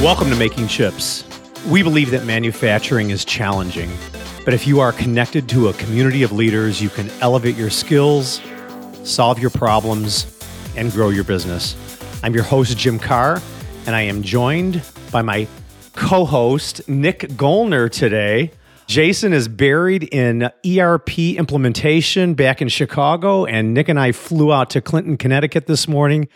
Welcome to Making Chips. We believe that manufacturing is challenging, but if you are connected to a community of leaders, you can elevate your skills, solve your problems, and grow your business. I'm your host, Jim Carr, and I am joined by my co host, Nick Goellner, today. Jason is buried in ERP implementation back in Chicago, and Nick and I flew out to Clinton, Connecticut this morning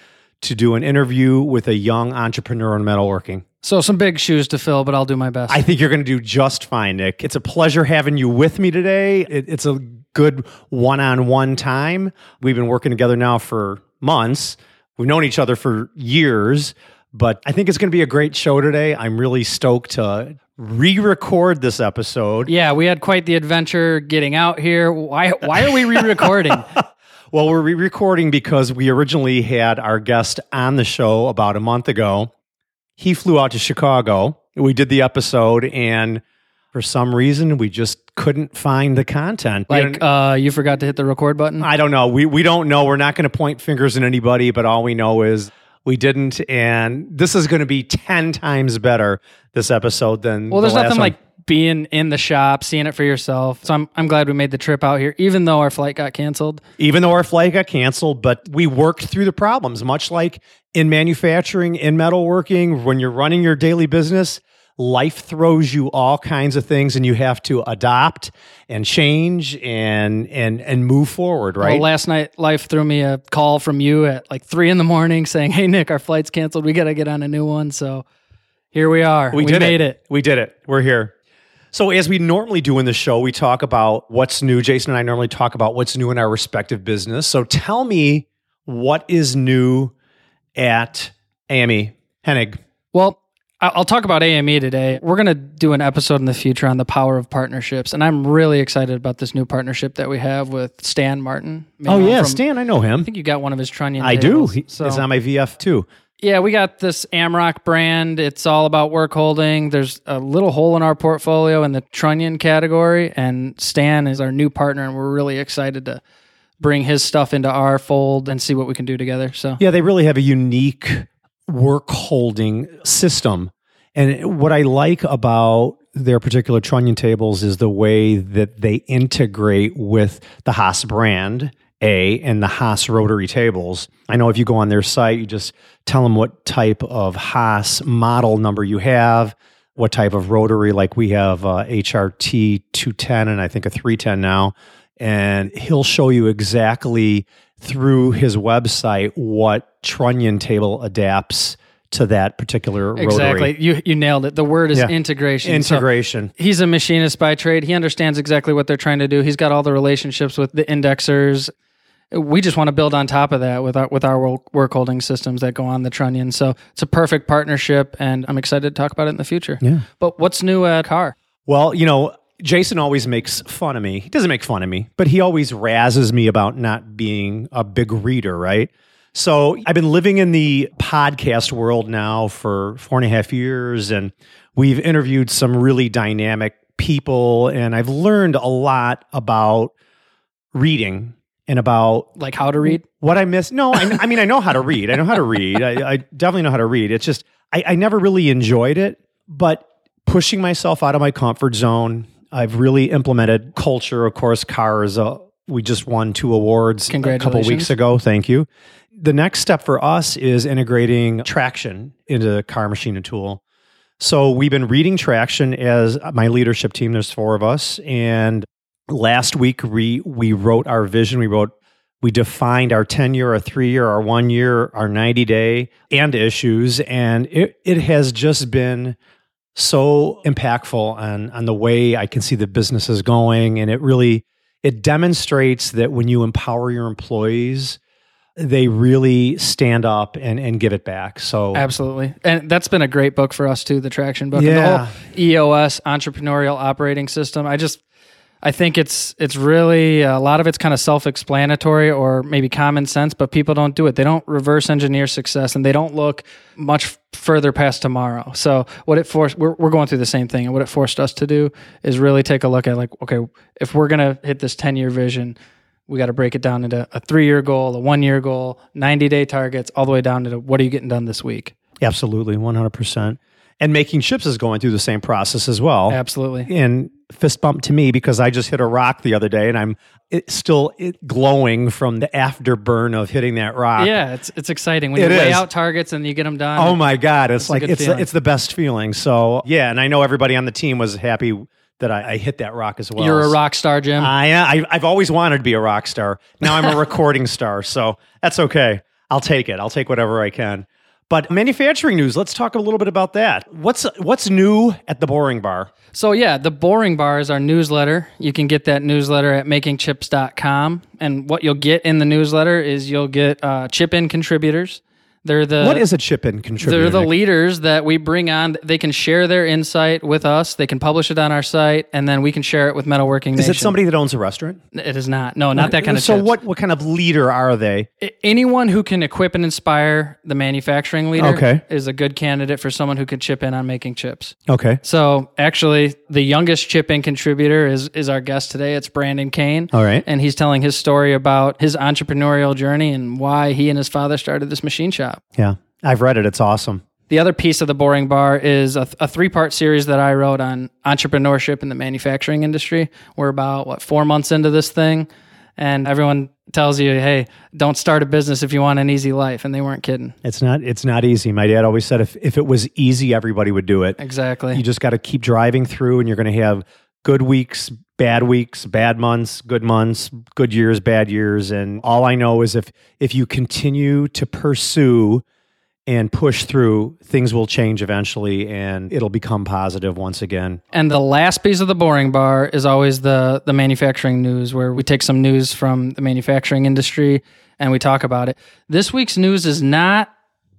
to do an interview with a young entrepreneur in metalworking. So some big shoes to fill, but I'll do my best. I think you're going to do just fine, Nick. It's a pleasure having you with me today. It, it's a good one-on-one time. We've been working together now for months. We've known each other for years, but I think it's going to be a great show today. I'm really stoked to re-record this episode. yeah, we had quite the adventure getting out here. Why why are we re-recording? Well, we're re-recording because we originally had our guest on the show about a month ago. He flew out to Chicago. We did the episode, and for some reason, we just couldn't find the content. We like uh you forgot to hit the record button? I don't know. We we don't know. We're not going to point fingers at anybody, but all we know is we didn't. And this is going to be ten times better this episode than well, there's the last nothing one. like being in the shop, seeing it for yourself. So I'm I'm glad we made the trip out here, even though our flight got canceled. even though our flight got canceled, but we worked through the problems, much like in manufacturing, in metalworking, when you're running your daily business. Life throws you all kinds of things, and you have to adopt and change and and and move forward. Right? Well, last night, life threw me a call from you at like three in the morning saying, "Hey Nick, our flight's canceled. We got to get on a new one." So here we are. We, did made it. We did it. We're here. So, as we normally do in the show, we talk about what's new. Jason and I normally talk about what's new in our respective business. So, tell me what is new at AME Hennig. Well, I- I'll talk about AME today. We're going to do an episode in the future on the power of partnerships. And I'm really excited about this new partnership that we have with Stan Martin. Oh yeah, from- Stan, I know him. I think you got one of his trunnion. I do. tables. He, So, He's on my VF-2. Yeah, we got this AMROK brand. It's all about work holding. There's a little hole in our portfolio in the trunnion category. And Stan is our new partner. And we're really excited to bring his stuff into our fold and see what we can do together. So, Yeah, they really have a unique work holding system. And what I like about their particular trunnion tables is the way that they integrate with the Haas brand, A, and the Haas rotary tables. I know if you go on their site, you just tell them what type of Haas model number you have, what type of rotary, like we have uh, HRT 210 and I think a 310 now. And he'll show you exactly through his website what trunnion table adapts to that particular rotary. exactly. You, you nailed it. The word is Yeah. integration. So- Integration. he's a machinist by trade. He understands exactly what they're trying to do. He's got all the relationships with the indexers. We just want to build on top of that with our with our work holding systems that go on the trunnion. So it's a perfect partnership, and I'm excited to talk about it in the future. Yeah. But what's new at Carr? Well, you know, Jason always makes fun of me. He doesn't make fun of me, but he always razzes me about not being a big reader, right? So I've been living in the podcast world now for four and a half years, and we've interviewed some really dynamic people, and I've learned a lot about reading and about Like how to read? what I miss. No, I, I mean, I know how to read. I know how to read. I, I definitely know how to read. It's just, I, I never really enjoyed it, but pushing myself out of my comfort zone, I've really implemented culture. Of course, Carr's a, we just won two awards a couple weeks ago. Thank you. The next step for us is integrating traction into Carr Machine and Tool. So we've been reading traction as my leadership team. There's four of us, and last week we we wrote our vision. We wrote we defined our 10 year, our three year, our one year, our 90 day and issues. And it, it has just been so impactful on, on the way I can see the business is going. And it really, it demonstrates that when you empower your employees, they really stand up and, and give it back. So Absolutely. And that's been a great book for us too, the traction book. And the whole EOS entrepreneurial operating system. I just I think it's it's really a lot of it's kind of self-explanatory or maybe common sense, but people don't do it. They don't reverse engineer success and they don't look much further past tomorrow. So what it forced we're we're going through the same thing and what it forced us to do is really take a look at like okay, if we're going to hit this 10-year vision, we got to break it down into a 3-year goal, a 1-year goal, 90-day targets, all the way down to what are you getting done this week? Absolutely, one hundred percent. And making chips is going through the same process as well. Absolutely. And fist bump to me because I just hit a rock the other day and I'm still glowing from the afterburn of hitting that rock. Yeah, it's it's exciting when It you lay out targets and you get them done. Oh my God. It's, It's like it's feeling. it's the best feeling. So yeah, and I know everybody on the team was happy that I, I hit that rock as well. You're a rock star, Jim. I, I I've always wanted to be a rock star. Now I'm a recording star, so that's okay. I'll take it. I'll take whatever I can. But manufacturing news, let's talk a little bit about that. What's what's new at the Boring Bar? So yeah, the Boring Bar is our newsletter. You can get that newsletter at makingchips.com. And what you'll get in the newsletter is you'll get uh, chip in contributors. They're the what is a chip in contributor? they're the Nick? leaders that we bring on. They can share their insight with us. They can publish it on our site, and then we can share it with Metalworking Is Nation. it somebody that owns a restaurant? It is not. No, not that kind of. So chips. what what kind of leader are they? Anyone who can equip and inspire the manufacturing leader Okay. is a good candidate for someone who could chip in on making chips. Okay. So actually, the youngest chip in contributor is is our guest today. It's Brandon Kane. All right. and he's telling his story about his entrepreneurial journey and why he and his father started this machine shop. Yeah. I've read it. It's awesome. The other piece of the Boring Bar is a, a three part series that I wrote on entrepreneurship in the manufacturing industry. We're about what four months into this thing, and everyone tells you, "Hey, don't start a business if you want an easy life," and they weren't kidding. It's not it's not easy. My dad always said if if it was easy, everybody would do it. Exactly. You just got to keep driving through, and you're going to have good weeks, bad weeks, bad months, good months, good years, bad years. And all I know is if if you continue to pursue and push through, things will change eventually, and it'll become positive once again. And the last piece of the boring bar is always the the manufacturing news, where we take some news from the manufacturing industry and we talk about it. This week's news is not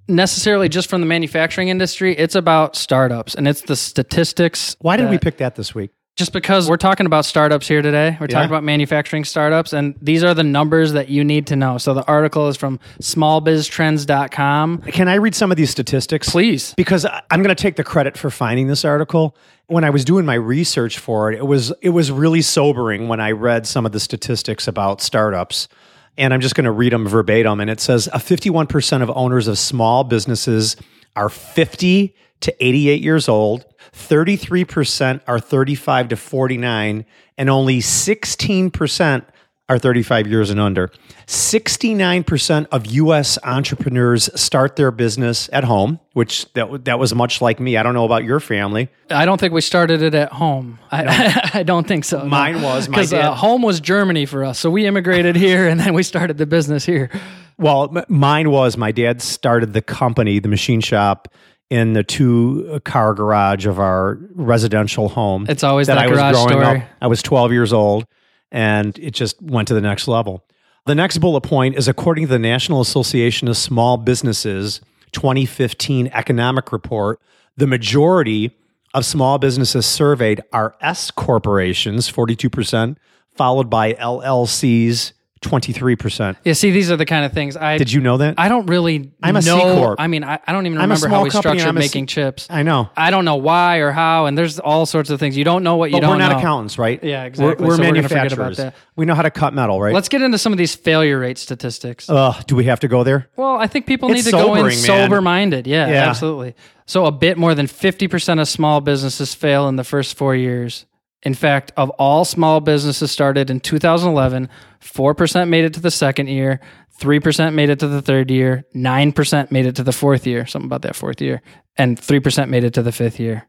necessarily just from the manufacturing industry; it's about startups and it's the statistics. Why did we pick that this week? Just because we're talking about startups here today, we're Yeah. talking about manufacturing startups, and these are the numbers that you need to know. So the article is from smallbiztrends.com. Can I read some of these statistics? Please. because I'm going to take the credit for finding this article. When I was doing my research for it, it was it was really sobering when I read some of the statistics about startups. And I'm just going to read them verbatim. And it says a 51% of owners of small businesses are 50 to 88 years old. 33% are 35 to 49, and only 16% are 35 years and under. 69% of US entrepreneurs start their business at home, which that, that was much like me. I don't know about your family. I don't think we started it at home. I, I don't think so. Mine was. Because uh, home was Germany for us. So we immigrated here and then we started the business here. Well, m- mine was my dad started the company, the machine shop in the two car garage of our residential home. It's always that that I was garage growing story. up. I was 12 years old and it just went to the next level. The next bullet point is according to the National Association of Small Businesses 2015 economic report, the majority of small businesses surveyed are S corporations, 42%, followed by LLCs, 23%. Yeah, see, these are the kind of things I Did you know that? I don't really I'm a C know. corp. I mean, I, I don't even I'm a remember small how we company, structured I'm a C- making chips. I know. I don't know why or how, and there's all sorts of things. You don't know what you But don't we're not know. accountants, right? Yeah, exactly. We're, we're So we're gonna forget manufacturers. about that. We know how to cut metal, right? Let's get into some of these failure rate statistics. Ugh, do we have to go there? Well, I think people It's need to go in sobering, man. sober minded. Yeah, Yeah. absolutely. So, a bit more than 50% of small businesses fail in the first four years. In fact, of all small businesses started in 2011, 4% made it to the second year, 3% made it to the third year, 9% made it to the fourth year, something about that fourth year, and 3% made it to the fifth year.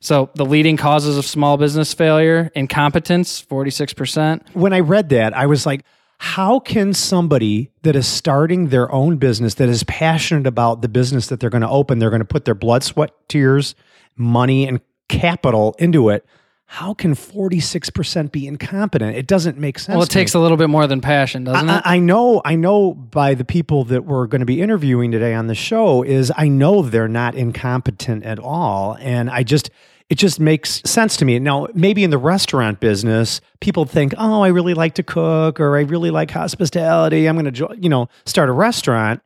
So, the leading causes of small business failure incompetence, 46%. When I read that, I was like, how can somebody that is starting their own business, that is passionate about the business that they're going to open, they're going to put their blood, sweat, tears, money, and capital into it, how can 46% be incompetent? It doesn't make sense. Well, it takes a little bit more than passion, doesn't it? I, I know, I know by the people that we're going to be interviewing today on the show is I know they're not incompetent at all, and I just it just makes sense to me. Now, maybe in the restaurant business, people think, "Oh, I really like to cook, or I really like hospitality. I'm going to, you know, start a restaurant."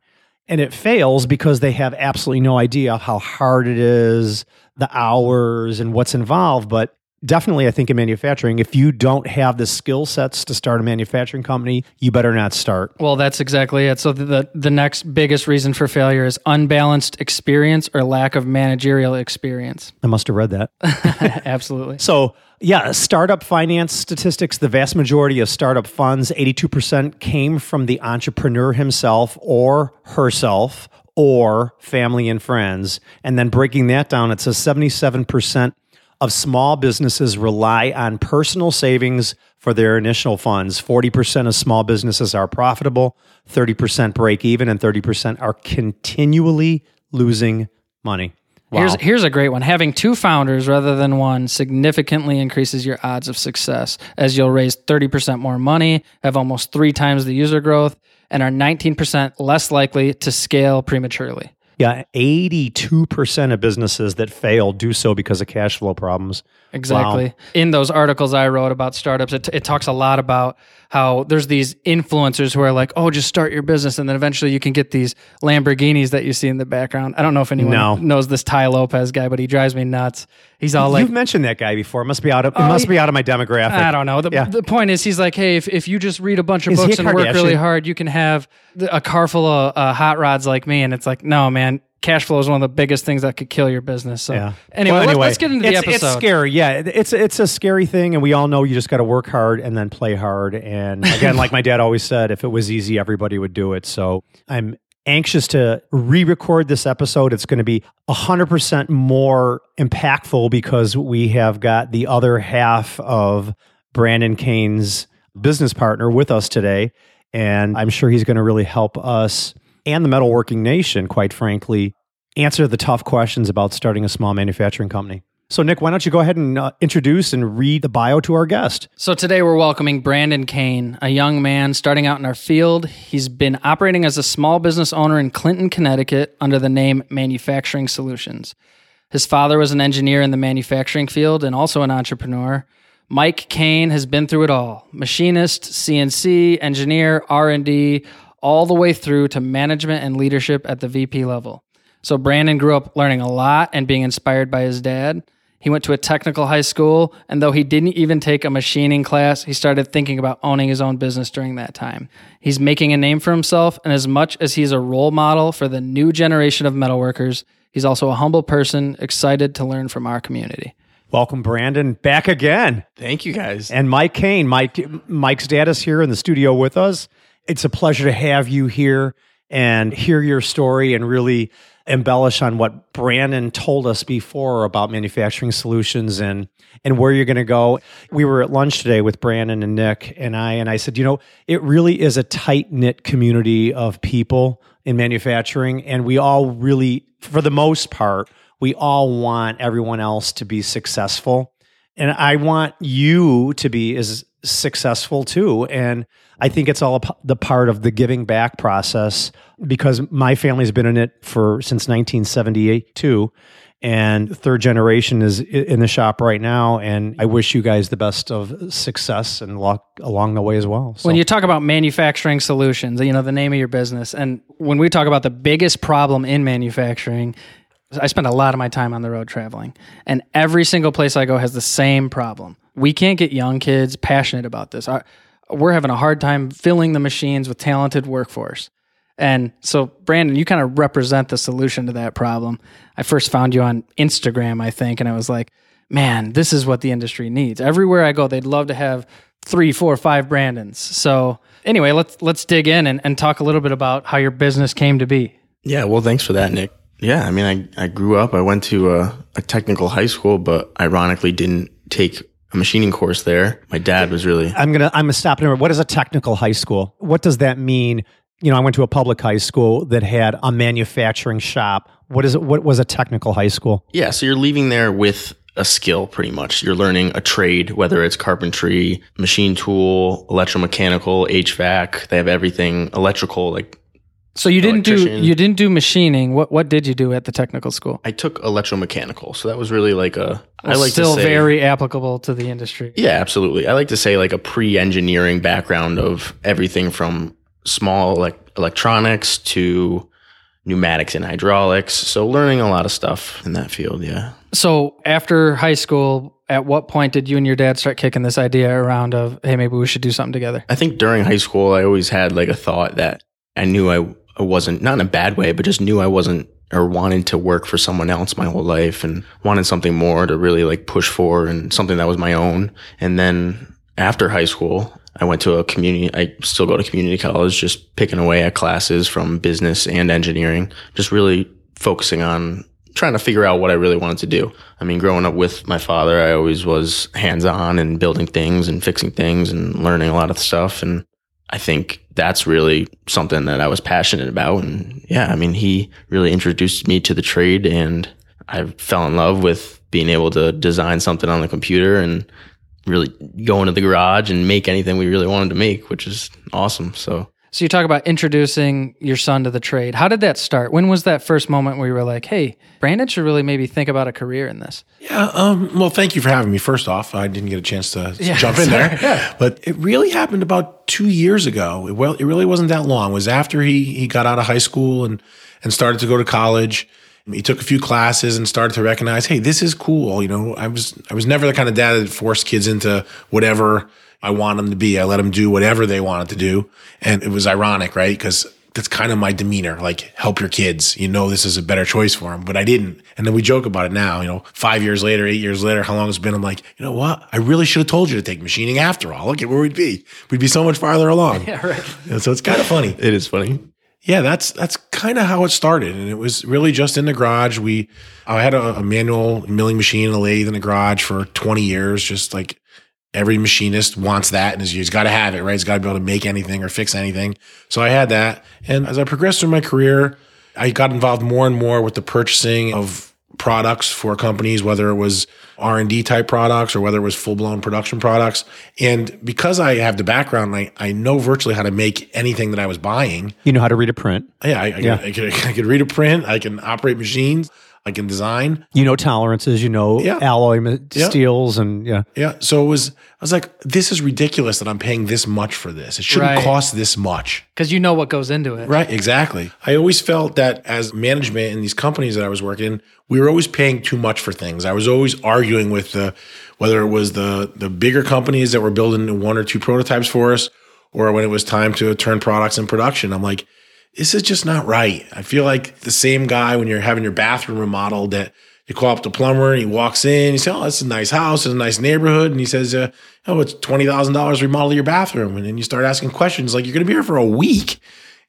And it fails because they have absolutely no idea how hard it is, the hours, and what's involved. But definitely, I think in manufacturing, if you don't have the skill sets to start a manufacturing company, you better not start. Well, that's exactly it. So the the next biggest reason for failure is unbalanced experience or lack of managerial experience. I must have read that. Absolutely. So, yeah, startup finance statistics, the vast majority of startup funds, 82% came from the entrepreneur himself or herself or family and friends. And then breaking that down, it says 77% of small businesses rely on personal savings for their initial funds. 40% of small businesses are profitable, 30% break even, and 30% are continually losing money. Wow. Here's here's a great one. Having two founders rather than one significantly increases your odds of success as you'll raise 30% more money, have almost 3 times the user growth and are 19% less likely to scale prematurely. Yeah, 82% of businesses that fail do so because of cash flow problems. Exactly. Wow. In those articles I wrote about startups, it, it talks a lot about how there's these influencers who are like, oh, just start your business. And then eventually you can get these Lamborghinis that you see in the background. I don't know if anyone no. knows this Tai Lopez guy, but he drives me nuts. He's all like, You've mentioned that guy before. It must be out of, it oh, must be out of my demographic. I don't know. The, yeah. the point is, he's like, hey, if, if you just read a bunch of is books and work really hard, you can have a car full of uh, hot rods like me. And it's like, no, man cash flow is one of the biggest things that could kill your business. So yeah. anyway, well, anyway, let's get into the it's, episode. It's scary. Yeah, it's it's a scary thing, and we all know you just got to work hard and then play hard. And again, like my dad always said, if it was easy, everybody would do it. So I'm anxious to re-record this episode. It's going to be 100% more impactful because we have got the other half of Brandon Kane's business partner with us today. And I'm sure he's going to really help us and the metalworking nation, quite frankly, answer the tough questions about starting a small manufacturing company. So, Nick, why don't you go ahead and uh, introduce and read the bio to our guest? So, today we're welcoming Brandon Kane, a young man starting out in our field. He's been operating as a small business owner in Clinton, Connecticut under the name Manufacturing Solutions. His father was an engineer in the manufacturing field and also an entrepreneur. Mike Kane has been through it all: machinist, CNC, engineer, R&D, all the way through to management and leadership at the VP level. So Brandon grew up learning a lot and being inspired by his dad. He went to a technical high school, and though he didn't even take a machining class, he started thinking about owning his own business during that time. He's making a name for himself, and as much as he's a role model for the new generation of metalworkers, he's also a humble person excited to learn from our community. Welcome, Brandon, back again. Thank you, guys. And Mike Kane, Mike, Mike's dad is here in the studio with us. It's a pleasure to have you here and hear your story and really embellish on what Brandon told us before about manufacturing solutions and and where you're going to go. We were at lunch today with Brandon and Nick and I and I said, you know, it really is a tight-knit community of people in manufacturing and we all really for the most part, we all want everyone else to be successful. And I want you to be as successful too. And I think it's all the part of the giving back process because my family's been in it for since 1978 too. And third generation is in the shop right now. And I wish you guys the best of success and luck along the way as well. So. When you talk about manufacturing solutions, you know, the name of your business, and when we talk about the biggest problem in manufacturing, I spend a lot of my time on the road traveling, and every single place I go has the same problem. We can't get young kids passionate about this. Our, we're having a hard time filling the machines with talented workforce. And so, Brandon, you kind of represent the solution to that problem. I first found you on Instagram, I think, and I was like, man, this is what the industry needs. Everywhere I go, they'd love to have three, four, five Brandons. So, anyway, let's let's dig in and, and talk a little bit about how your business came to be. Yeah, well, thanks for that, Nick. Yeah, I mean, I, I grew up, I went to a, a technical high school, but ironically didn't take a machining course there. My dad was really. I'm gonna I'm gonna stop it. What is a technical high school? What does that mean? You know, I went to a public high school that had a manufacturing shop. What is it? What was a technical high school? Yeah, so you're leaving there with a skill pretty much. You're learning a trade, whether it's carpentry, machine tool, electromechanical, HVAC. They have everything electrical, like so you didn't do you didn't do machining. What what did you do at the technical school? I took electromechanical. So that was really like a well, I like still say, very applicable to the industry. Yeah, absolutely. I like to say like a pre-engineering background of everything from small like electronics to pneumatics and hydraulics. So learning a lot of stuff in that field. Yeah. So after high school, at what point did you and your dad start kicking this idea around of, hey, maybe we should do something together? I think during high school, I always had like a thought that I knew I, I wasn't, not in a bad way, but just knew I wasn't or wanted to work for someone else my whole life and wanted something more to really like push for and something that was my own. And then after high school, I went to a community, I still go to community college, just picking away at classes from business and engineering, just really focusing on trying to figure out what I really wanted to do. I mean, growing up with my father, I always was hands on and building things and fixing things and learning a lot of stuff. And I think that's really something that I was passionate about. And yeah, I mean, he really introduced me to the trade and I fell in love with being able to design something on the computer and really go into the garage and make anything we really wanted to make, which is awesome. So so you talk about introducing your son to the trade. How did that start? When was that first moment where you were like, "Hey, Brandon should really maybe think about a career in this"? Yeah. Um, well, thank you for having me. First off, I didn't get a chance to yeah, jump in there, yeah. but it really happened about two years ago. It, well, it really wasn't that long. It was after he he got out of high school and and started to go to college. He took a few classes and started to recognize, hey, this is cool. You know, I was I was never the kind of dad that forced kids into whatever I want them to be. I let them do whatever they wanted to do. And it was ironic, right? Because that's kind of my demeanor. Like, help your kids. You know, this is a better choice for them, but I didn't. And then we joke about it now, you know, five years later, eight years later, how long it's been. I'm like, you know what? I really should have told you to take machining after all. Look at where we'd be. We'd be so much farther along. Yeah, right. And so it's kind of funny. It is funny. Yeah, that's that's kind of how it started, and it was really just in the garage. We, I had a, a manual milling machine and a lathe in the garage for 20 years, just like every machinist wants that and he's got to have it, right? He's got to be able to make anything or fix anything. So I had that. And as I progressed through my career, I got involved more and more with the purchasing of products for companies, whether it was R&D type products or whether it was full blown production products. And because I have the background, I, I know virtually how to make anything that I was buying. You know how to read a print. Yeah, I, I, yeah. I, can, I can read a print. I can operate machines. I in design. You know tolerances, you know yeah. alloy yeah. steels, and yeah, yeah. So it was. I was like, this is ridiculous that I'm paying this much for this. It shouldn't right. cost this much because you know what goes into it. Right. Exactly. I always felt that as management in these companies that I was working in, we were always paying too much for things. I was always arguing with the whether it was the the bigger companies that were building one or two prototypes for us, or when it was time to turn products in production. I'm like this is just not right. I feel like the same guy when you're having your bathroom remodeled that you call up the plumber and he walks in, you say, Oh, it's a nice house, it's a nice neighborhood. And he says, uh, Oh, it's $20,000 remodel your bathroom. And then you start asking questions like, You're going to be here for a week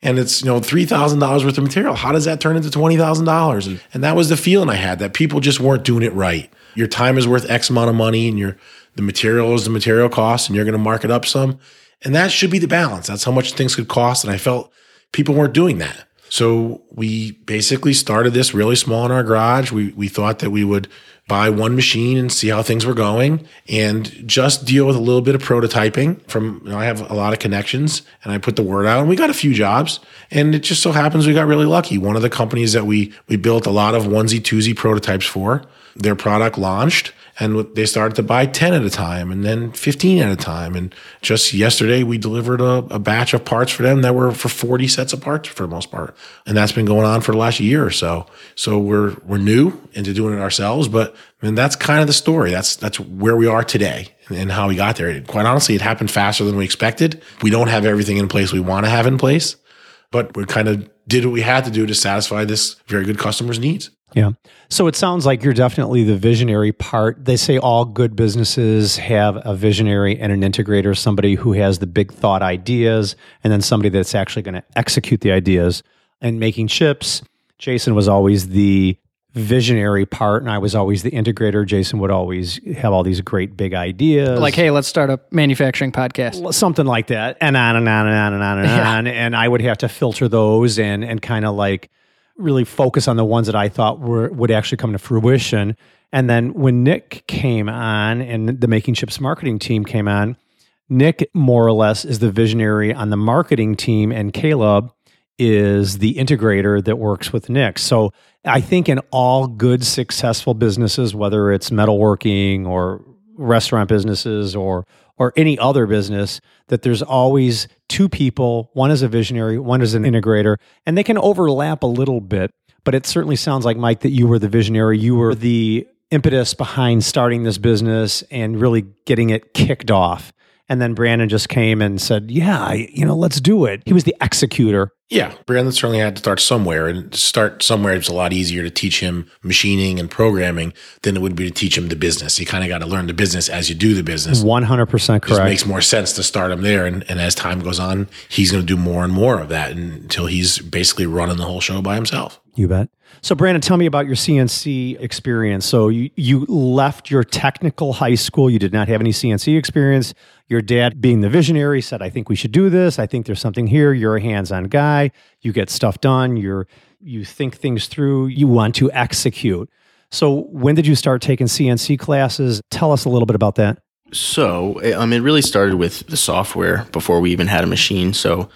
and it's, you know, $3,000 worth of material. How does that turn into $20,000? And, and that was the feeling I had that people just weren't doing it right. Your time is worth X amount of money and your, the material is the material cost and you're going to mark it up some. And that should be the balance. That's how much things could cost. And I felt people weren't doing that. So we basically started this really small in our garage. We we thought that we would buy one machine and see how things were going and just deal with a little bit of prototyping from you know, I have a lot of connections and I put the word out and we got a few jobs and it just so happens we got really lucky. One of the companies that we we built a lot of onesie twosie prototypes for, their product launched and they started to buy 10 at a time and then 15 at a time. And just yesterday we delivered a, a, batch of parts for them that were for 40 sets of parts for the most part. And that's been going on for the last year or so. So we're we're new into doing it ourselves but I mean, that's kind of the story. That's that's where we are today and how we got there. Quite honestly it happened faster than we expected. We don't have everything in place we want to have in place but we kind of did what we had to do to satisfy this very good customer's needs yeah. So it sounds like you're definitely the visionary part. They say all good businesses have a visionary and an integrator, somebody who has the big thought ideas, and then somebody that's actually going to execute the ideas. And making chips, Jason was always the visionary part, and I was always the integrator. Jason would always have all these great big ideas. Like, hey, let's start a manufacturing podcast. Something like that. And on and on and on and on and yeah. on. And I would have to filter those and and kind of like really focus on the ones that I thought were would actually come to fruition. And then when Nick came on and the Making Chips marketing team came on, Nick more or less is the visionary on the marketing team, and Caleb is the integrator that works with Nick. So I think in all good, successful businesses, whether it's metalworking or restaurant businesses or or any other business that there's always two people one is a visionary one is an integrator and they can overlap a little bit but it certainly sounds like mike that you were the visionary. You were the impetus behind starting this business and really getting it kicked off and then brandon just came and said yeah you know let's do it he was the executor Yeah, Brandon certainly had to start somewhere, and start somewhere it's a lot easier to teach him machining and programming than it would be to teach him the business. You kind of got to learn the business as you do the business. 100% Just correct makes more sense to start him there, and, and as time goes on, he's going to do more and more of that until he's basically running the whole show by himself. You bet. So, Brandon, tell me about your CNC experience. So, you, you left your technical high school. You did not have any CNC experience. Your dad, being the visionary, said, I think we should do this. I think there's something here. You're a hands on guy. You get stuff done. You're, you think things through. You want to execute. So, when did you start taking CNC classes? Tell us a little bit about that. So, um, it really started with the software before we even had a machine. So,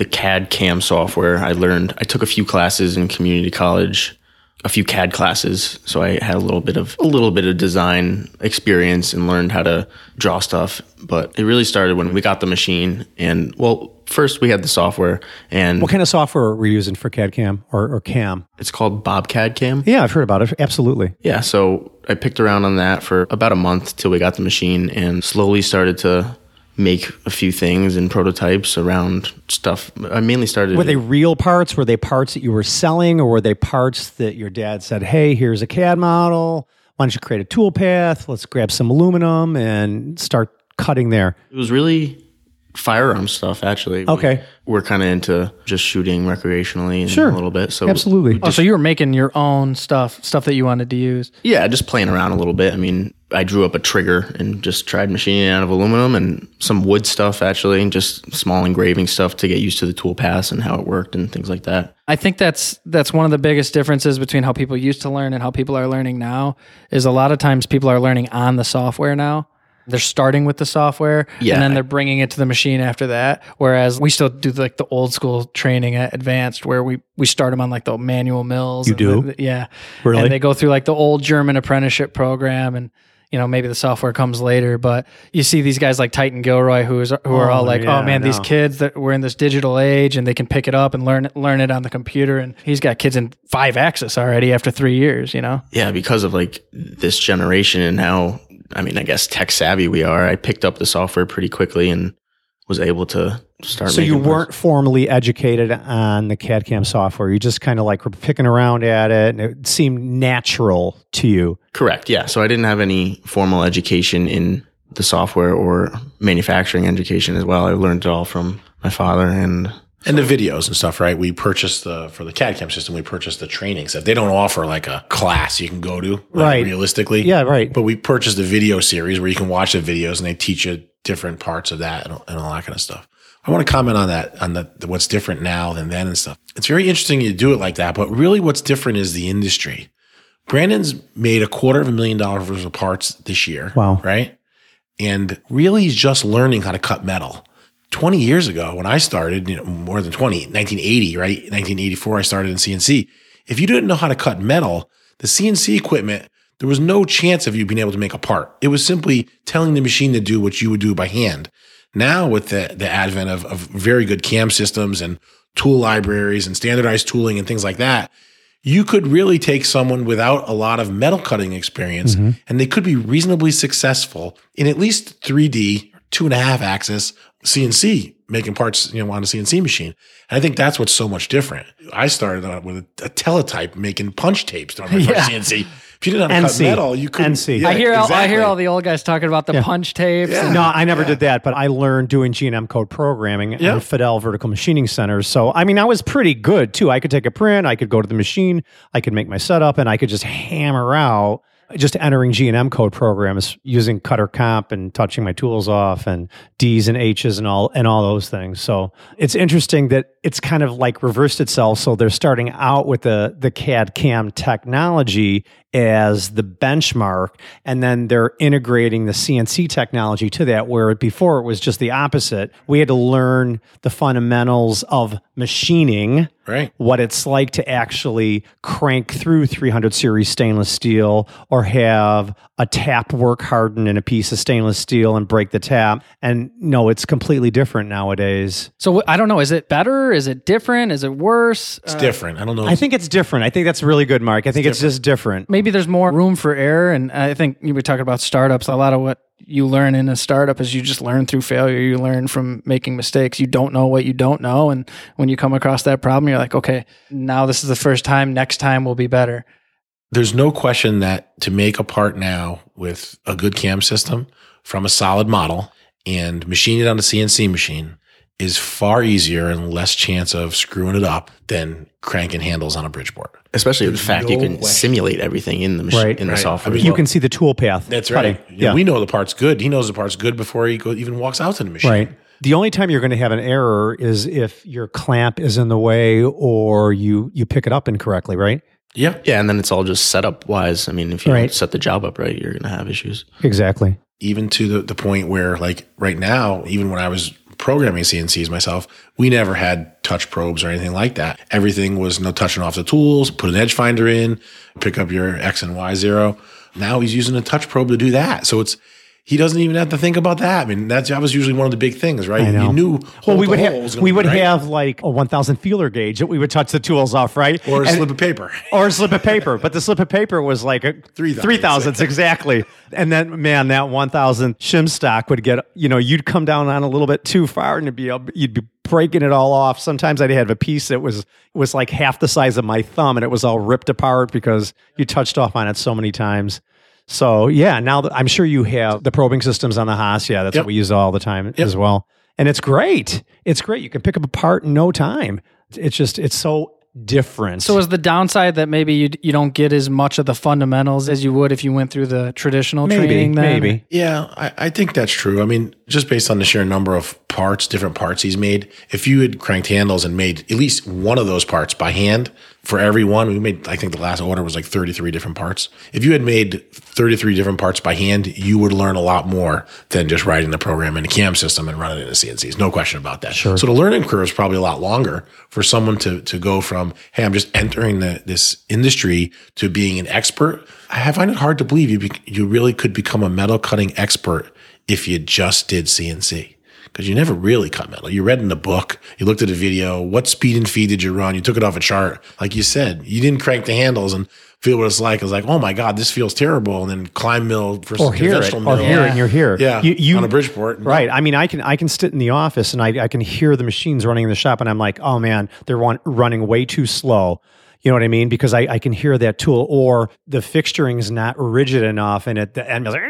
the CAD CAM software, I learned, I took a few classes in community college, a few CAD classes. So I had a little bit of, a little bit of design experience and learned how to draw stuff. But it really started when we got the machine. And well, first we had the software and What kind of software were you using for CAD CAM or, or CAM? it's called BobCAD CAM. Yeah, I've heard about it. Absolutely. Yeah, so I picked around on that for about a month till we got the machine and slowly started to make a few things and prototypes around stuff. I mainly started Were they real parts? Were they parts that you were selling, or were they parts that your dad said, "Hey, here's a CAD model. Why don't you create a tool path? Let's grab some aluminum and start cutting there." It was really firearm stuff actually. Okay. We're kind of into just shooting recreationally and Sure. a little bit. So Absolutely. Oh, so you were making your own stuff, stuff that you wanted to use. yeah, just playing around a little bit. I mean, I drew up a trigger and just tried machining it out of aluminum and some wood stuff actually, and just small engraving stuff to get used to the tool pass and how it worked and things like that. I think that's that's one of the biggest differences between how people used to learn and how people are learning now. Is a lot of times people are learning on the software now. They're starting with the software, Yeah. and then they're bringing it to the machine after that. Whereas we still do like the old school training at advanced, where we we start them on like the manual mills. You and do? the- yeah, Really? And they go through like the old German apprenticeship program, and you know maybe the software comes later. But you see these guys like Titan Gilroy, who is who are Oh, all like, oh, yeah, oh man, these kids that we're in this digital age and they can pick it up and learn learn it on the computer and he's got kids in five axis already after three years you know yeah, because of like this generation and how I mean, I guess tech savvy we are. I picked up the software pretty quickly and was able to start. So you weren't formally educated on the CAD CAM software. You just kind of like were picking around at it, and it seemed natural to you. correct. Yeah, so I didn't have any formal education in the software or manufacturing education as well. I learned it all from my father and And the videos and stuff, right? We purchased the for the CAD CAM system. We purchased the training stuff. They don't offer like a class you can go to, like, Right. Realistically, Yeah, right. But we purchased the video series where you can watch the videos and they teach you different parts of that and, and all that kind of stuff. I want to comment on that, on the, the what's different now than then and stuff. It's very interesting you do it like that, but really what's different is the industry. Brandon's made a quarter of a million dollars worth of parts this year. Wow. Right. And really he's just learning how to cut metal. 20 years ago when I started, you know, more than 20, 1980, right? 1984, I started in CNC. If you didn't know how to cut metal, the CNC equipment, there was no chance of you being able to make a part. It was simply telling the machine to do what you would do by hand. Now with the, the advent of, of very good CAM systems and tool libraries and standardized tooling and things like that, you could really take someone without a lot of metal cutting experience mm-hmm. and they could be reasonably successful in at least 3D, two and a half axis CNC, making parts, you know, on a CNC machine. And I think that's what's so much different. I started out with a, a teletype making punch tapes on my Yeah. CNC. If you didn't know how NC. cut metal, you couldn't. NC. Yeah, I hear all, I hear all the old guys talking about the punch tapes. Yeah. and- No, I never did that, but I learned doing G&M code programming Yeah. at Fadal Vertical Machining Centers. So, I mean, I was pretty good too. I could take a print, I could go to the machine, I could make my setup, and I could just hammer out just entering G&M code programs using cutter comp and touching my tools off and D's and H's and all and all those things. So it's interesting that it's kind of like reversed itself. So they're starting out with the the CAD CAM technology as the benchmark and then they're integrating the CNC technology to that where before it was just the opposite we had to learn the fundamentals of machining Right. what it's like to actually crank through 300 series stainless steel or have a tap work harden in a piece of stainless steel and break the tap and no it's completely different nowadays So I don't know. Is it better? Is it different? Is it worse? It's uh, different. I don't know. I think it's different. I think that's really good, Mark. I think it's, just different. maybe there's more room for error. And I think you were talking about startups. A lot of what you learn in a startup is you just learn through failure. You learn from making mistakes. You don't know what you don't know. And when you come across that problem, you're like, okay, now this is the first time. Next time will be better. there's no question that to make a part now with a good cam system from a solid model and machine it on a CNC machine is far easier and less chance of screwing it up than cranking handles on a Bridgeport. Especially the fact you can question. simulate everything in the machine Right, in the right. software. I mean, You well. can see the tool path. That's cutting. right. Yeah. We know the part's good. He knows the part's good before he go, even walks out to the machine. Right. The only time you're going to have an error is if your clamp is in the way or you you pick it up incorrectly, right? Yeah. yeah, and then it's all just setup wise. I mean, if you Right. don't set the job up right, you're going to have issues. Exactly. even to the, the point where like right now even when i was programming cncs myself we never had touch probes or anything like that. Everything was no touching off the tools put an edge finder in pick up your x and y zero. Now he's using a touch probe to do that. So it's he doesn't even have to think about that. I mean, that's that was usually one of the big things, right? I know. You knew Well, we would have we be would right. have like a 1,000 feeler gauge that we would touch the tools off, right? or a And- slip of paper. or a slip of paper. But the slip of paper was like a Three three thousandths exactly. And then, man, that one thousand shim stock would get. You know, you'd come down on a little bit too far, and it'd be you'd be breaking it all off. Sometimes I'd have a piece that was was like half the size of my thumb, and it was all ripped apart because you touched off on it so many times. So yeah, now that I'm sure you have the probing systems on the Haas. Yeah, that's Yep. what we use all the time as well. And it's great. It's great. You can pick up a part in no time. It's just it's so different. So is the downside that maybe you you don't get as much of the fundamentals as you would if you went through the traditional maybe training? Then? maybe Yeah, I, I think that's true. I mean, just based on the sheer number of parts, different parts he's made, if you had cranked handles and made at least one of those parts by hand for every one, we made, I think the last order was like 33 different parts. If you had made 33 different parts by hand, you would learn a lot more than just writing the program in a CAM system and running it in a CNCs. No question about that. Sure. So the learning curve is probably a lot longer for someone to, to go from, hey, I'm just entering the, this industry to being an expert. I find it hard to believe you, be, you really could become a metal cutting expert if you just did CNC. Because you never really cut metal. You read in the book, you looked at a video, what speed and feed did you run? You took it off a chart. Like you said, you didn't crank the handles and feel what it's like. It's like, oh my God, this feels terrible. And then climb mill versus or hear it, conventional or mill. hear it, and you're here. Yeah, you, you on a Bridgeport. right? I mean, I can I can sit in the office and I I can hear the machines running in the shop, and I'm like, oh man, they're run, running way too slow. You know what I mean? Because I, I can hear that tool, or the fixturing is not rigid enough, and at the end, like,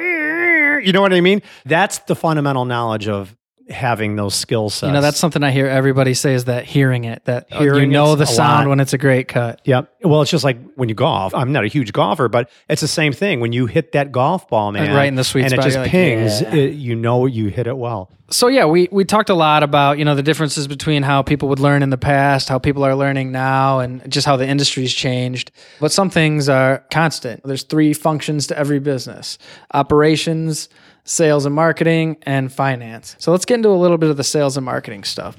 you know what I mean? That's the fundamental knowledge of having those skill sets. You know, that's something I hear everybody say is that hearing it, that uh, you know the sound lot. when it's a great cut. Yep. Well, it's just like when you golf. I'm not a huge golfer, but it's the same thing. When you hit that golf ball, man, right in the sweet and spot, it just like, pings. yeah. It, you know you hit it well. So yeah, we we talked a lot about you know the differences between how people would learn in the past, how people are learning now, and just how the industry's changed. But some things are constant. There's three functions to every business: operations, sales and marketing, and finance. So let's get into a little bit of the sales and marketing stuff.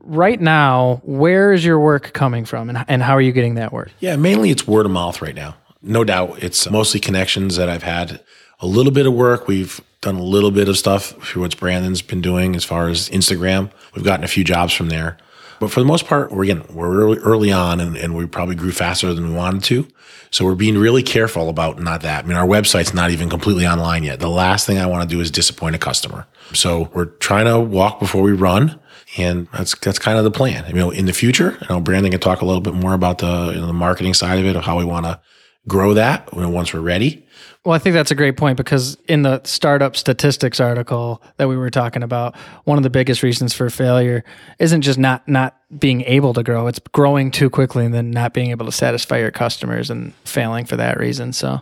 Right now, where is your work coming from, and, and how are you getting that work? Yeah, mainly it's word of mouth right now. No doubt. It's mostly connections that I've had a little bit of work. We've done a little bit of stuff for what Brandon's been doing as far as Instagram. We've gotten a few jobs from there. But for the most part, we're again, we're early, early on and, and we probably grew faster than we wanted to. So we're being really careful about not that. I mean, our website's not even completely online yet. The last thing I want to do is disappoint a customer. So we're trying to walk before we run. And that's that's kind of the plan. You know, in the future, you know, Brandon can talk a little bit more about the you know, the marketing side of it, of how we want to grow that once we're ready. Well, I think that's a great point because in the startup statistics article that we were talking about, one of the biggest reasons for failure isn't just not not being able to grow; it's growing too quickly and then not being able to satisfy your customers and failing for that reason. So,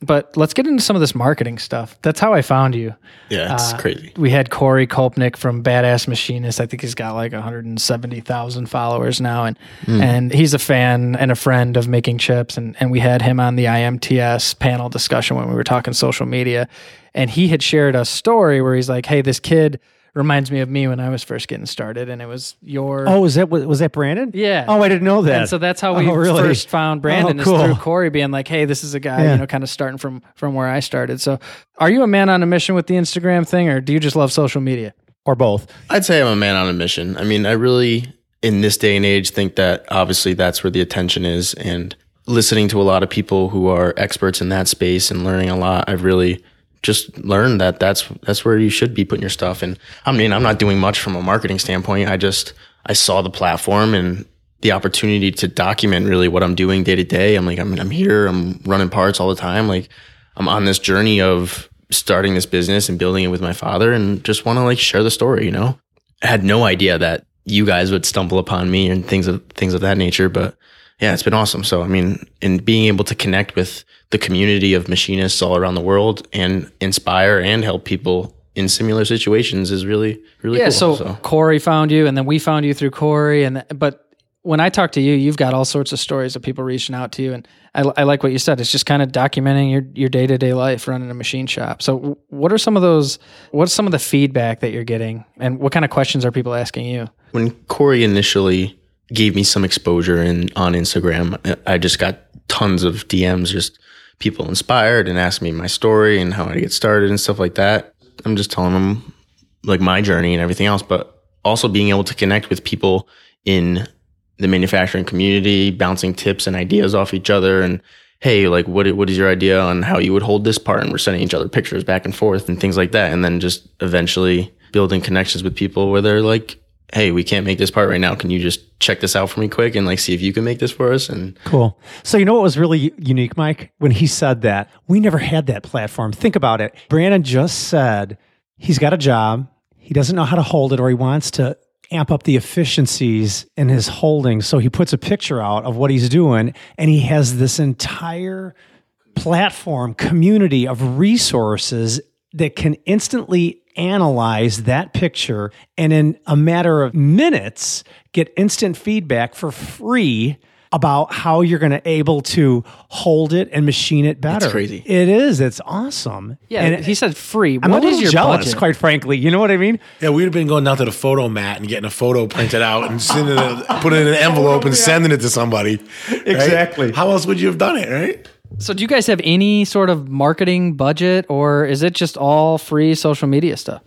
But let's get into some of this marketing stuff. That's how I found you. Yeah, it's Uh, crazy. We had Corey Kolpnick from Badass Machinist. I think he's got like 170,000 followers now, and and he's a fan and a friend of making chips. And and we had him on the IMTS panel discussion when we were talking social media, and he had shared a story where he's like, "Hey, this kid reminds me of me when I was first getting started," and it was your Oh, was that was, was that Brandon? Yeah. Oh, I didn't know that. and so that's how we Oh, really? first found Brandon Oh, is through Corey being like, "Hey, this is a guy, Yeah. you know, kind of starting from from where I started." So, are you a man on a mission with the Instagram thing, or do you just love social media? or both. I'd say I'm a man on a mission. I mean, I really, in this day and age, think that obviously that's where the attention is. And listening to a lot of people who are experts in that space and learning a lot, I've really just learned that that's that's where you should be putting your stuff. And I mean, I'm not doing much from a marketing standpoint. I just I saw the platform and the opportunity to document really what I'm doing day to day. I'm like, I'm I'm here. I'm running parts all the time. Like, I'm on this journey of starting this business and building it with my father and just want to like share the story, you know? I had no idea that you guys would stumble upon me and things of things of that nature, but yeah, it's been awesome. So, I mean, in being able to connect with the community of machinists all around the world and inspire and help people in similar situations is really, really cool. Yeah. cool. So, Corey found you, and then we found you through Corey, and but when I talk to you, you've got all sorts of stories of people reaching out to you, and I, I like what you said. It's just kind of documenting your your day to day life running a machine shop. So, what are some of those? What's some of the feedback that you're getting, and what kind of questions are people asking you? when Corey initially gave me some exposure in on Instagram, I just got tons of DMs, just people inspired and asking me my story and how I get started and stuff like that. I'm just telling them like my journey and everything else, but also being able to connect with people in the manufacturing community, bouncing tips and ideas off each other and hey, like what what is your idea on how you would hold this part? And we're sending each other pictures back and forth and things like that. And then just eventually building connections with people where they're like, hey, we can't make this part right now. Can you just check this out for me quick and like see if you can make this for us? And Cool. So you know what was really unique, Mike? When he said that, we never had that platform. Think about it. Brandon just said he's got a job. He doesn't know how to hold it or he wants to amp up the efficiencies in his holding. So he puts a picture out of what he's doing and he has this entire platform community of resources that can instantly analyze that picture and in a matter of minutes get instant feedback for free about how you're going to able to hold it and machine it better. It's crazy. It is. It's awesome. Yeah, And he said free. I'm What a is little your jealous, budget? quite frankly. You know what I mean? Yeah, we'd have been going down to the Fotomat and getting a photo printed out and sending it, putting it in an envelope and sending it to somebody. right? Exactly. How else would you have done it, right? So, do you guys have any sort of marketing budget, or is it just all free social media stuff?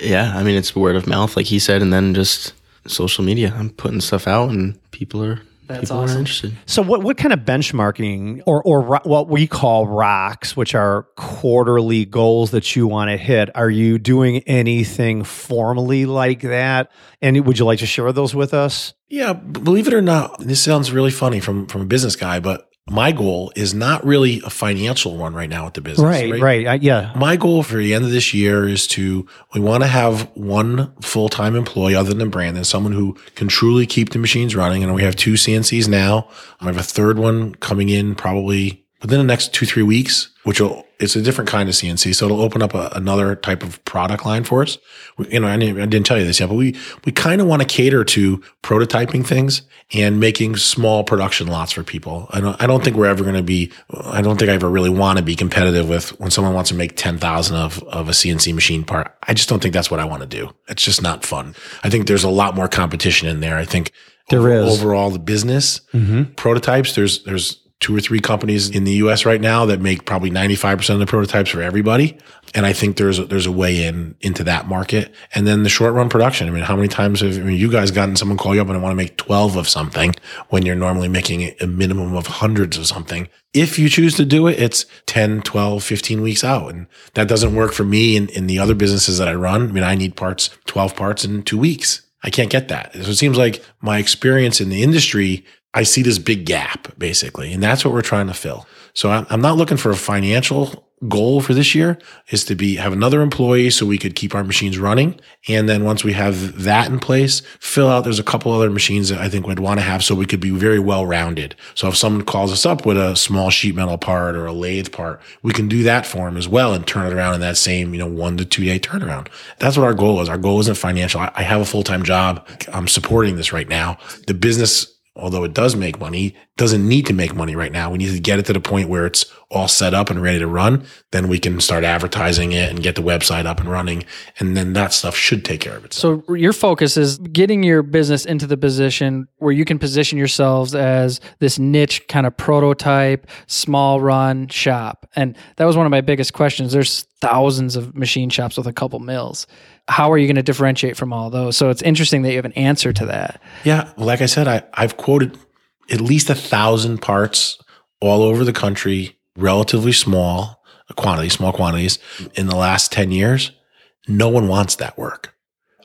yeah, I mean, it's word of mouth, like he said, and then just social media. I'm putting stuff out and people are, That's people awesome. are interested. So what what kind of benchmarking or or ro- what we call rocks, which are quarterly goals that you want to hit, are you doing anything formally like that? And would you like to share those with us? Yeah, believe it or not, this sounds really funny from from a business guy, but my goal is not really a financial one right now with the business. Right, right. I, yeah. My goal for the end of this year is to we want to have one full time employee other than Brandon, someone who can truly keep the machines running. And we have two CNCs now. I have a third one coming in probably within the next two three weeks, which will it's a different kind of CNC, so it'll open up a, another type of product line for us. We, you know, I didn't, I didn't tell you this yet, but we we kind of want to cater to prototyping things and making small production lots for people. I don't I don't think we're ever going to be. I don't think I ever really want to be competitive with when someone wants to make ten thousand of of a CNC machine part. I just don't think that's what I want to do. It's just not fun. I think there's a lot more competition in there. I think there is overall the business mm-hmm. prototypes. There's there's two or three companies in the U.S. right now that make probably 95 percent of the prototypes for everybody, and I think there's a, there's a way in into that market. And then the short run production. I mean, how many times have I mean, you guys gotten someone call you up and want to make 12 of something when you're normally making a minimum of hundreds of something? If you choose to do it, it's 10, 12, 15 weeks out. And that doesn't work for me in, in the other businesses that I run. I mean, I need parts, 12 parts in two weeks. I can't get that. So it seems like my experience in the industry, I see this big gap basically, and that's what we're trying to fill. So I'm not looking for a financial goal for this year is to be have another employee so we could keep our machines running. And then once we have that in place, fill out there's a couple other machines that I think we'd want to have so we could be very well rounded. So if someone calls us up with a small sheet metal part or a lathe part, we can do that for them as well and turn it around in that same, you know, one to two day turnaround. That's what our goal is. Our goal isn't financial. I, have a full time job. I'm supporting this right now. The business although it does make money, doesn't need to make money right now. We need to get it to the point where it's all set up and ready to run. Then we can start advertising it and get the website up and running. And then that stuff should take care of itself. So your focus is getting your business into the position where you can position yourselves as this niche kind of prototype, small run shop. And that was one of my biggest questions. There's thousands of machine shops with a couple mills how are you going to differentiate from all those? So it's interesting that you have an answer to that. Yeah, like I said, I, I've quoted at least a thousand parts all over the country, relatively small quantities, small quantities in the last 10 years. No one wants that work.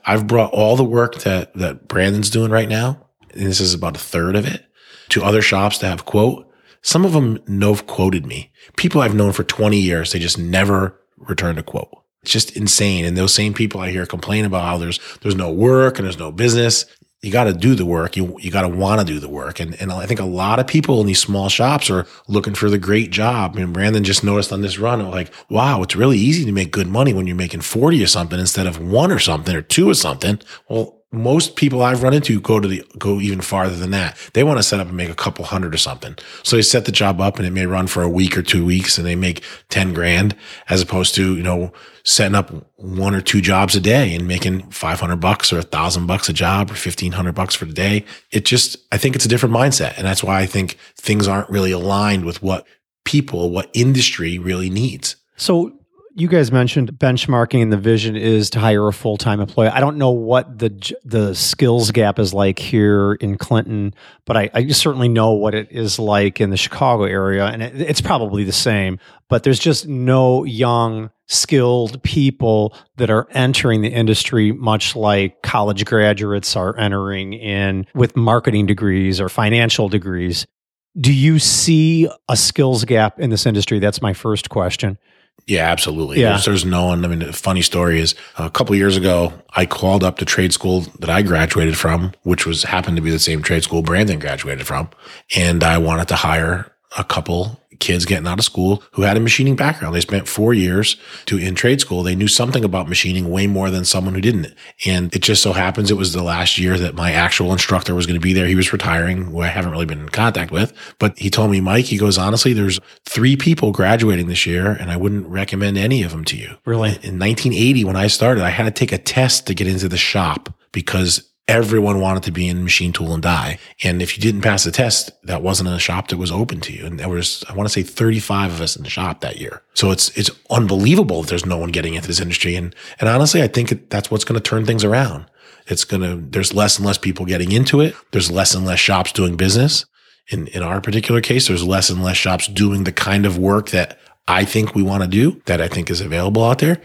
I've brought all the work that, that Brandon's doing right now, and this is about a third of it, to other shops to have quote. Some of them no quoted me. People I've known for 20 years, they just never returned a quote. It's just insane. And those same people I hear complain about how there's there's no work and there's no business. You got to do the work. You you got to want to do the work. And and I think a lot of people in these small shops are looking for the great job. Mean, Brandon just noticed on this run, like, wow, it's really easy to make good money when you're making 40 or something instead of one or something or two or something. Well, most people I've run into go to the go even farther than that. They want to set up and make a couple hundred or something. So they set the job up and it may run for a week or two weeks and they make 10 grand as opposed to, you know, setting up one or two jobs a day and making 500 bucks or a thousand bucks a job or 1500 bucks for the day. It just, I think it's a different mindset. And that's why I think things aren't really aligned with what people, what industry really needs. So you guys mentioned benchmarking and the vision is to hire a full-time employee. I don't know what the the skills gap is like here in clinton but i, I certainly know what it is like in the chicago area and it, it's probably the same but there's just no young skilled people that are entering the industry much like college graduates are entering in with marketing degrees or financial degrees. Do you see a skills gap in this industry? That's my first question yeah, absolutely. Yeah. There's, there's no one. I mean, funny story is a couple years ago, I called up the trade school that I graduated from, which was happened to be the same trade school Brandon graduated from. And I wanted to hire a couple kids getting out of school who had a machining background. They spent four years to in trade school. They knew something about machining way more than someone who didn't. And it just so happens it was the last year that my actual instructor was going to be there. He was retiring, who I haven't really been in contact with, but he told me, Mike, he goes, honestly, there's three people graduating this year and I wouldn't recommend any of them to you. Really? In 1980, when I started, I had to take a test to get into the shop because everyone wanted to be in machine tool and die. And if you didn't pass the test, that wasn't a shop that was open to you. And there was, I want to say 35 of us in the shop that year. So it's, it's unbelievable that there's no one getting into this industry. And, and honestly, I think that's what's going to turn things around. It's going to, there's less and less people getting into it. There's less and less shops doing business. In, in our particular case, there's less and less shops doing the kind of work that I think we want to do that I think is available out there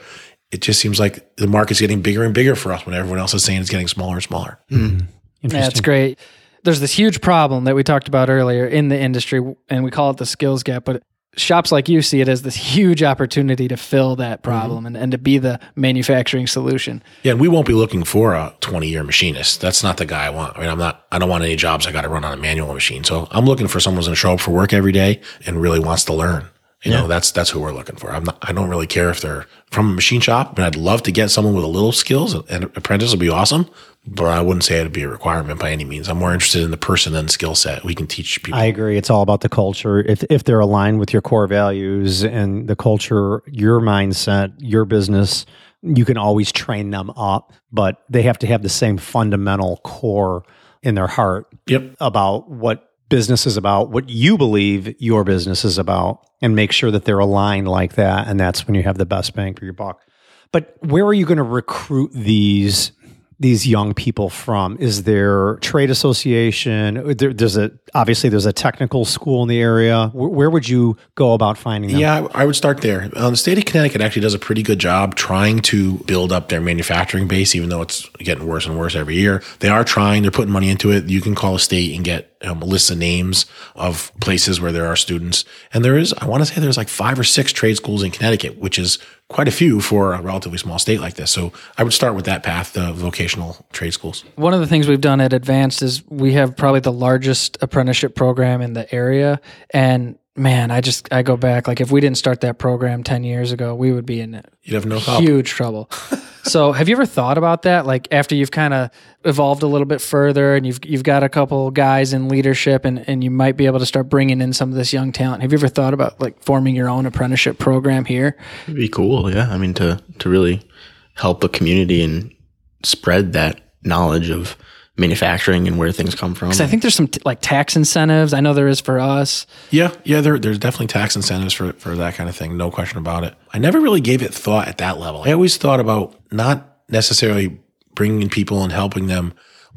it just seems like the market's getting bigger and bigger for us when everyone else is saying it's getting smaller and smaller. Mm. That's great. There's this huge problem that we talked about earlier in the industry, and we call it the skills gap. But shops like you see it as this huge opportunity to fill that mm-hmm. problem mm-hmm. and, and to be the manufacturing solution. Yeah, and we won't be looking for a 20 year machinist. That's not the guy I want. I mean, I'm not, I don't want any jobs I got to run on a manual machine. So I'm looking for someone who's going to show up for work every day and really wants to learn. You yeah. know, that's that's who we're looking for. I'm not, I don't really care if they're from a machine shop, but I'd love to get someone with a little skills. An apprentice would be awesome, but I wouldn't say it'd be a requirement by any means. I'm more interested in the person than skill set. We can teach people. I agree. It's all about the culture. If if they're aligned with your core values and the culture, your mindset, your business, you can always train them up, but they have to have the same fundamental core in their heart yep. about what business is about, what you believe your business is about, and make sure that they're aligned like that. And that's when you have the best bang for your buck. But where are you going to recruit these these young people from? Is there trade association? There, there's a obviously there's a technical school in the area. Where, where would you go about finding them? Yeah, I would start there. Um, the state of Connecticut actually does a pretty good job trying to build up their manufacturing base, even though it's getting worse and worse every year. They are trying. They're putting money into it. You can call a state and get um, lists of names of places where there are students. And there is, I want to say there's like five or six trade schools in Connecticut, which is quite a few for a relatively small state like this. So I would start with that path, the vocational trade schools. One of the things we've done at Advanced is we have probably the largest apprenticeship program in the area. And man, I just, I go back, like if we didn't start that program 10 years ago, we would be in You'd have no help. huge trouble. so have you ever thought about that? Like after you've kind of evolved a little bit further and you've, you've got a couple guys in leadership and, and you might be able to start bringing in some of this young talent. Have you ever thought about like forming your own apprenticeship program here? It'd be cool, yeah. I mean, to to really help the community and spread that knowledge of manufacturing and where things come from. Because I think there's some t- like tax incentives. I know there is for us. Yeah, yeah, there, there's definitely tax incentives for, for that kind of thing. No question about it. I never really gave it thought at that level. I always thought about not necessarily bringing in people and helping them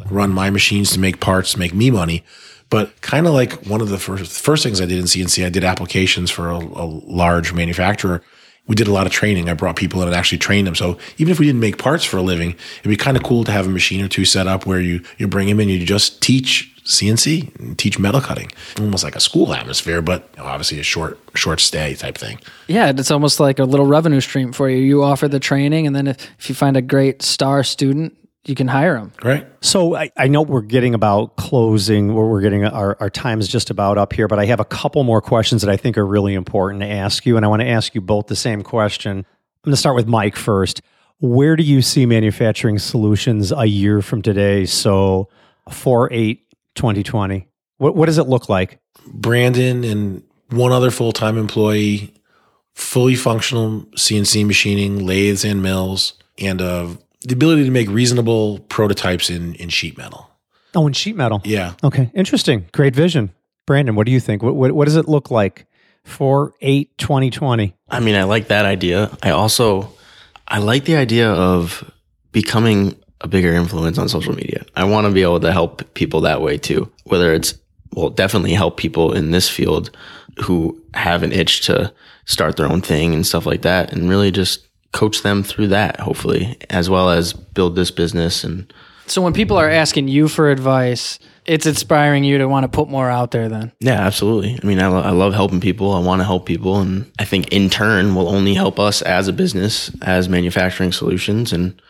run my machines to make parts, make me money, but kind of like one of the first first things I did in CNC, I did applications for a, a large manufacturer. We did a lot of training. I brought people in and actually trained them. So even if we didn't make parts for a living, it'd be kind of cool to have a machine or two set up where you you bring them in, you just teach CNC, and teach metal cutting, almost like a school atmosphere, but obviously a short short stay type thing. Yeah, it's almost like a little revenue stream for you. You offer the training, and then if, if you find a great star student, you can hire them. Right? So I, I know we're getting about closing, where we're getting our, our time is just about up here, but I have a couple more questions that I think are really important to ask you. And I want to ask you both the same question. I'm going to start with Mike first. Where do you see manufacturing solutions a year from today? So 4 8 2020. What, what does it look like? Brandon and one other full time employee, fully functional CNC machining, lathes and mills, and uh, the ability to make reasonable prototypes in, in sheet metal. Oh, in sheet metal. Yeah. Okay. Interesting. Great vision. Brandon, what do you think? What, what, what does it look like for 8 2020? I mean, I like that idea. I also I like the idea of becoming a bigger influence on social media. I want to be able to help people that way too. Whether it's well, definitely help people in this field who have an itch to start their own thing and stuff like that and really just coach them through that hopefully as well as build this business and So when people are asking you for advice, it's inspiring you to want to put more out there. Then Yeah, absolutely. I mean, I, lo- I love helping people. I want to help people. And I think in turn will only help us as a business, as manufacturing solutions. And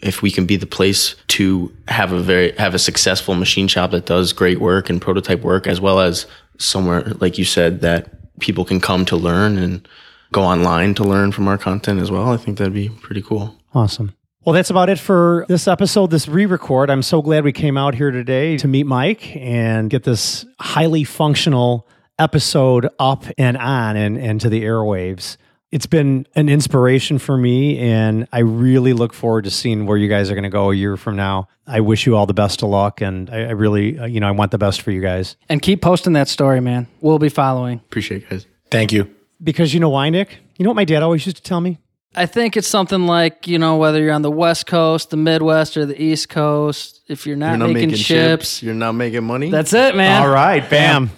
if we can be the place to have a very, have a successful machine shop that does great work and prototype work, as well as somewhere, like you said, that people can come to learn and go online to learn from our content as well. I think that'd be pretty cool. Awesome. Well, that's about it for this episode, this re record. I'm so glad we came out here today to meet Mike and get this highly functional episode up and on and, and to the airwaves. It's been an inspiration for me, and I really look forward to seeing where you guys are going to go a year from now. I wish you all the best of luck, and I, I really, uh, you know, I want the best for you guys. and keep posting that story, man. We'll be following. Appreciate it, guys. Thank you. Because you know why, Nick? You know what my dad always used to tell me? I think it's something like you know whether you're on the West Coast, the Midwest, or the East Coast. If you're not, making, chips, You're not making money. that's it, man. All right, bam.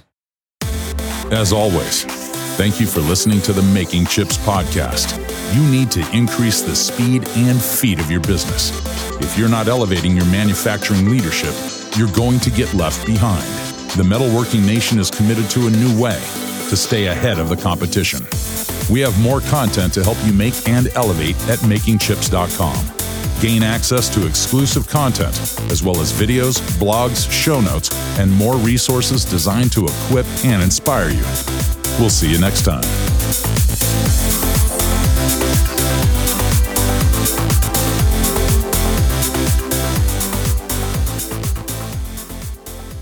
As always, thank you for listening to the MakingChips podcast. You need to increase the speed and feed of your business. If you're not elevating your manufacturing leadership, you're going to get left behind. The metalworking nation is committed to a new way to stay ahead of the competition. We have more content to help you make and elevate at makingchips.com. Gain access to exclusive content, as well as videos, blogs, show notes, and more resources designed to equip and inspire you. We'll see you next time.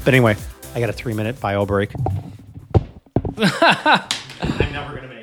But anyway, I got a three minute bio break. I'm never gonna. make